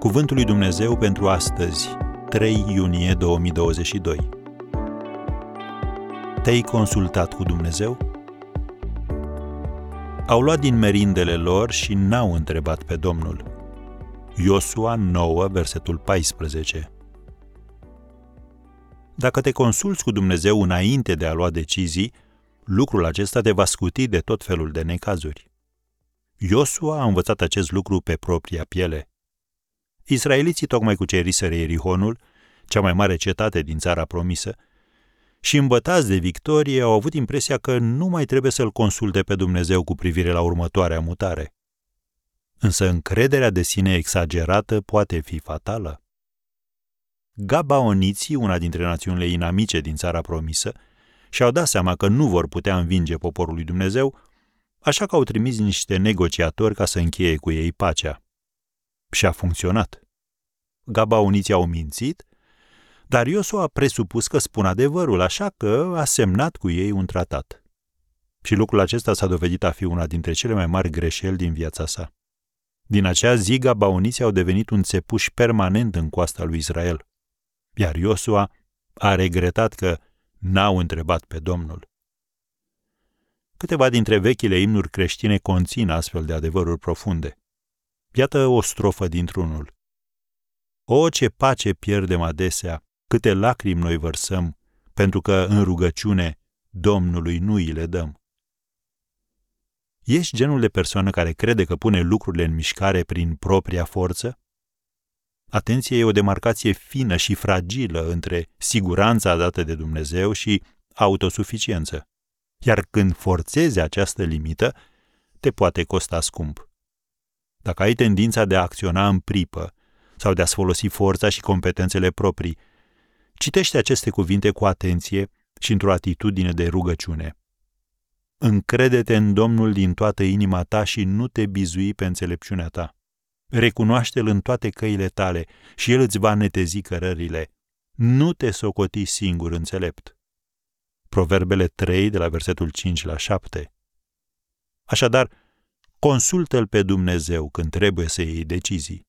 Cuvântul lui Dumnezeu pentru astăzi, 3 iunie 2022. Te-ai consultat cu Dumnezeu? Au luat din merindele lor și n-au întrebat pe Domnul. Iosua 9, versetul 14. Dacă te consulți cu Dumnezeu înainte de a lua decizii, lucrul acesta te va scuti de tot felul de necazuri. Iosua a învățat acest lucru pe propria piele. Israeliții tocmai cuceriseră Erihonul, cea mai mare cetate din țara promisă, și îmbătați de victorie au avut impresia că nu mai trebuie să-L consulte pe Dumnezeu cu privire la următoarea mutare. Însă încrederea de sine exagerată poate fi fatală. Gabaoniții, una dintre națiunile inamice din țara promisă, și-au dat seama că nu vor putea învinge poporul lui Dumnezeu, așa că au trimis niște negociatori ca să încheie cu ei pacea. Și a funcționat. Gabaoniții au mințit, dar Iosu a presupus că spun adevărul, așa că a semnat cu ei un tratat. Și lucrul acesta s-a dovedit a fi una dintre cele mai mari greșeli din viața sa. Din acea zi, gabaoniții au devenit un țepuș permanent în coasta lui Israel. Iar Iosua a regretat că n-au întrebat pe Domnul. Câteva dintre vechile imnuri creștine conțin astfel de adevăruri profunde. Iată o strofă dintr-unul. O, ce pace pierdem adesea, câte lacrimi noi vărsăm, pentru că în rugăciune Domnului nu îi le dăm. Ești genul de persoană care crede că pune lucrurile în mișcare prin propria forță? Atenție e o demarcație fină și fragilă între siguranța dată de Dumnezeu și autosuficiență. Iar când forțezi această limită, te poate costa scump. Dacă ai tendința de a acționa în pripă sau de a-ți folosi forța și competențele proprii, citește aceste cuvinte cu atenție și într-o atitudine de rugăciune. Încrede-te în Domnul din toată inima ta și nu te bizui pe înțelepciunea ta. Recunoaște-L în toate căile tale și El îți va netezi cărările. Nu te socoti singur înțelept. Proverbele 3, de la versetul 5 la 7. Așadar, consultă-L pe Dumnezeu când trebuie să iei decizii.